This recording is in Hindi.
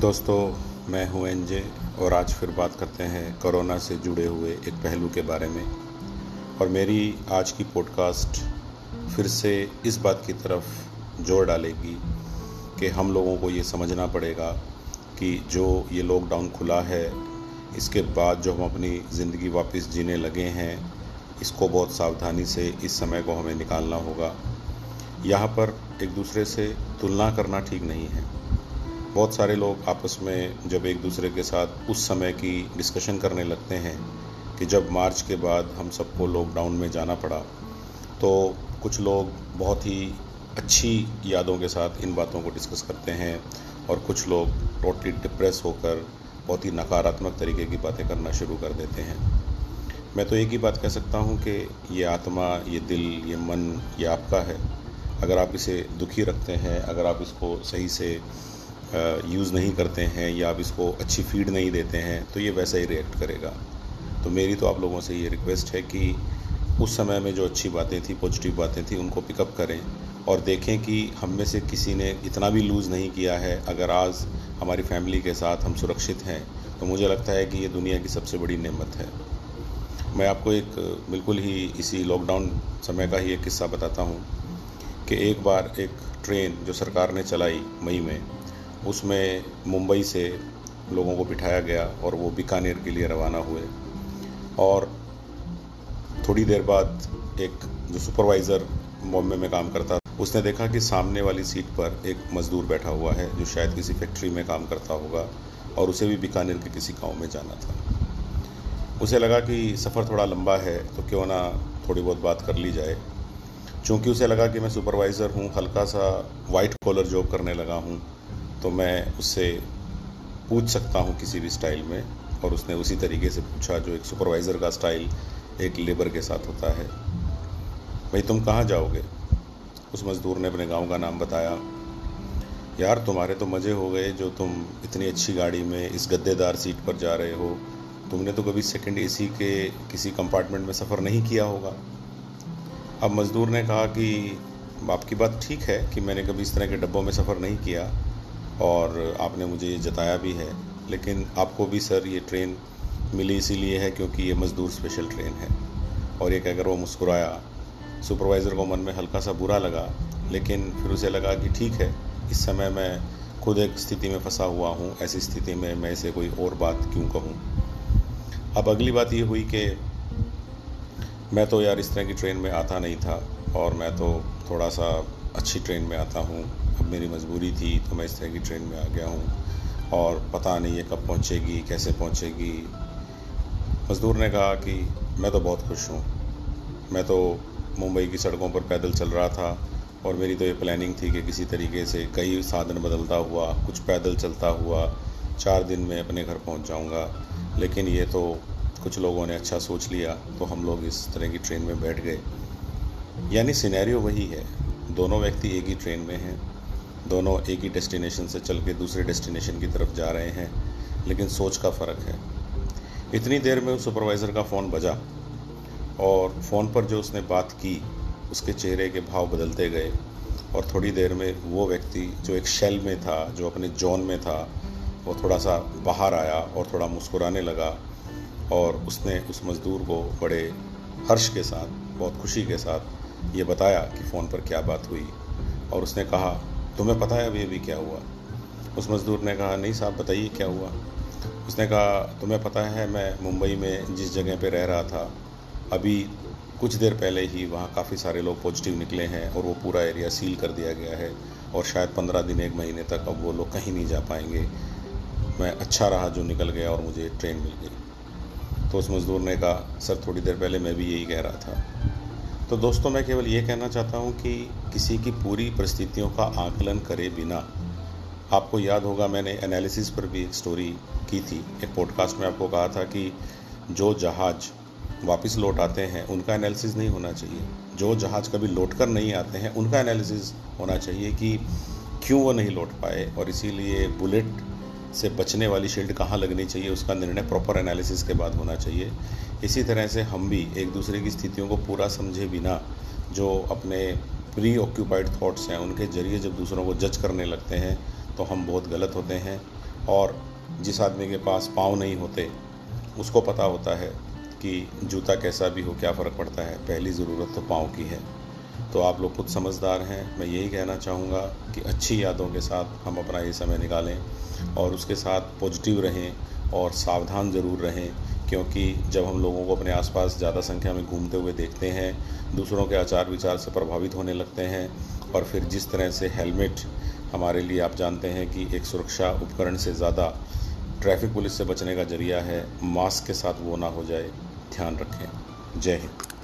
दोस्तों, मैं हूँ एनजे और आज फिर बात करते हैं कोरोना से जुड़े हुए एक पहलू के बारे में। और मेरी आज की पॉडकास्ट फिर से इस बात की तरफ़ ज़ोर डालेगी कि हम लोगों को ये समझना पड़ेगा कि जो ये लॉकडाउन खुला है, इसके बाद जो हम अपनी ज़िंदगी वापस जीने लगे हैं, इसको बहुत सावधानी से, इस समय को हमें निकालना होगा। यहाँ पर एक दूसरे से तुलना करना ठीक नहीं है। बहुत सारे लोग आपस में जब एक दूसरे के साथ उस समय की डिस्कशन करने लगते हैं कि जब मार्च के बाद हम सबको लॉकडाउन में जाना पड़ा तो कुछ लोग बहुत ही अच्छी यादों के साथ इन बातों को डिस्कस करते हैं और कुछ लोग टोटली डिप्रेस होकर बहुत ही नकारात्मक तरीके की बातें करना शुरू कर देते हैं। मैं तो एक ही बात कह सकता हूँ कि ये आत्मा, ये दिल, ये मन, ये आपका है। अगर आप इसे दुखी रखते हैं, अगर आप इसको सही से यूज़ नहीं करते हैं या आप इसको अच्छी फ़ीड नहीं देते हैं तो ये वैसा ही रिएक्ट करेगा। तो मेरी तो आप लोगों से ये रिक्वेस्ट है कि उस समय में जो अच्छी बातें थी पॉजिटिव बातें थी, उनको पिकअप करें और देखें कि हम में से किसी ने इतना भी लूज़ नहीं किया है। अगर आज हमारी फैमिली के साथ हम सुरक्षित हैं तो मुझे लगता है कि ये दुनिया की सबसे बड़ी नेमत है। मैं आपको एक बिल्कुल ही इसी लॉकडाउन समय का ही एक किस्सा बताता हूँ कि एक बार एक ट्रेन जो सरकार ने चलाई मई में उसमें मुंबई से लोगों को बिठाया गया और वो बीकानेर के लिए रवाना हुए। और थोड़ी देर बाद एक जो सुपरवाइज़र बॉम्बे में काम करता उसने देखा कि सामने वाली सीट पर एक मज़दूर बैठा हुआ है जो शायद किसी फैक्ट्री में काम करता होगा और उसे भी बीकानेर के किसी गाँव में जाना था। उसे लगा कि सफ़र थोड़ा लंबा है तो क्यों ना थोड़ी बहुत बात कर ली जाए। चूँकि उसे लगा कि मैं सुपरवाइज़र हूँ, हल्का सा वाइट कॉलर जॉब करने लगा हूँ तो मैं उससे पूछ सकता हूँ किसी भी स्टाइल में, और उसने उसी तरीके से पूछा जो एक सुपरवाइज़र का स्टाइल एक लेबर के साथ होता है। भाई, तुम कहाँ जाओगे? उस मज़दूर ने अपने गाँव का नाम बताया। यार, तुम्हारे तो मज़े हो गए जो तुम इतनी अच्छी गाड़ी में इस गद्देदार सीट पर जा रहे हो। तुमने तो कभी सेकंड एसी के किसी कंपार्टमेंट में सफ़र नहीं किया होगा। अब मज़दूर ने कहा कि, आपकी बात ठीक है कि मैंने कभी इस तरह के डब्बों में सफ़र नहीं किया। और आपने मुझे ये जताया भी है, लेकिन आपको भी सर ये ट्रेन मिली इसीलिए है क्योंकि ये मज़दूर स्पेशल ट्रेन है। और ये कहकर वो मुस्कुराया सुपरवाइज़र को मन में हल्का सा बुरा लगा, लेकिन फिर उसे लगा कि ठीक है, इस समय मैं खुद एक स्थिति में फंसा हुआ हूँ, ऐसी स्थिति में मैं इसे कोई और बात क्यों कहूँ? अब अगली बात ये हुई कि मैं तो यार इस तरह की ट्रेन में आता नहीं था, और मैं तो थोड़ा सा अच्छी ट्रेन में आता हूँ। मेरी मजबूरी थी तो मैं इस तरह की ट्रेन में आ गया हूँ और पता नहीं ये कब पहुँचेगी, कैसे पहुँचेगी। मज़दूर ने कहा कि मैं तो बहुत खुश हूँ। मैं तो मुंबई की सड़कों पर पैदल चल रहा था और मेरी तो ये प्लानिंग थी कि किसी तरीके से कई साधन बदलता हुआ, कुछ पैदल चलता हुआ चार दिन में अपने घर पहुँच जाऊँगा। लेकिन ये तो कुछ लोगों ने अच्छा सोच लिया तो हम लोग इस तरह की ट्रेन में बैठ गए। यानी सिनेरियो वही है। दोनों व्यक्ति एक ही ट्रेन में हैं। दोनों एक ही डेस्टिनेशन से चल के दूसरे डेस्टिनेशन की तरफ़ जा रहे हैं, लेकिन सोच का फ़र्क है। इतनी देर में उस सुपरवाइज़र का फ़ोन बजा और फ़ोन पर जो उसने बात की, उसके चेहरे के भाव बदलते गए और थोड़ी देर में वो व्यक्ति जो एक शेल में था, जो अपने जोन में था, वो थोड़ा सा बाहर आया और थोड़ा मुस्कुराने लगा और उसने उस मज़दूर को बड़े हर्ष के साथ, बहुत खुशी के साथ ये बताया कि फ़ोन पर क्या बात हुई और उसने कहा तुम्हें पता है अभी अभी क्या हुआ? उस मज़दूर ने कहा, नहीं साहब, बताइए क्या हुआ? उसने कहा, तुम्हें पता है मैं मुंबई में जिस जगह पे रह रहा था, अभी कुछ देर पहले ही वहाँ काफ़ी सारे लोग पॉजिटिव निकले हैं और वो पूरा एरिया सील कर दिया गया है और शायद पंद्रह दिन, एक महीने तक अब वो लोग कहीं नहीं जा पाएँगे। मैं अच्छा रहा जो निकल गया और मुझे ट्रेन मिल गई। तो उस मज़दूर ने कहा, सर, थोड़ी देर पहले मैं भी यही कह रहा था। तो दोस्तों, मैं केवल ये कहना चाहता हूँ कि किसी की पूरी परिस्थितियों का आकलन करे बिना, आपको याद होगा मैंने एनालिसिस पर भी एक स्टोरी की थी। एक पॉडकास्ट में आपको कहा था कि जो जहाज़ वापस लौट आते हैं, उनका एनालिसिस नहीं होना चाहिए। जो जहाज़ कभी लौट कर नहीं आते हैं, उनका एनालिसिस होना चाहिए कि क्यों वो नहीं लौट पाए। और इसीलिए बुलेट से बचने वाली शील्ड कहाँ लगनी चाहिए, उसका निर्णय प्रॉपर एनालिसिस के बाद होना चाहिए। इसी तरह से हम भी एक दूसरे की स्थितियों को पूरा समझे बिना जो अपने प्री ऑक्यूपाइड थाट्स हैं, उनके ज़रिए जब दूसरों को जज करने लगते हैं तो हम बहुत गलत होते हैं। और जिस आदमी के पास पाँव नहीं होते, उसको पता होता है कि जूता कैसा भी हो, क्या फ़र्क पड़ता है। पहली ज़रूरत तो पाँव की है। तो आप लोग खुद समझदार हैं। मैं यही कहना चाहूँगा कि अच्छी यादों के साथ हम अपना ये समय निकालें और उसके साथ पॉजिटिव रहें और सावधान ज़रूर रहें, क्योंकि जब हम लोगों को अपने आसपास ज़्यादा संख्या में घूमते हुए देखते हैं, दूसरों के आचार विचार से प्रभावित होने लगते हैं और फिर जिस तरह से हेलमेट हमारे लिए आप जानते हैं कि एक सुरक्षा उपकरण से ज़्यादा ट्रैफ़िक पुलिस से बचने का ज़रिया है, मास्क के साथ वो ना हो जाए, ध्यान रखें। जय हिंद।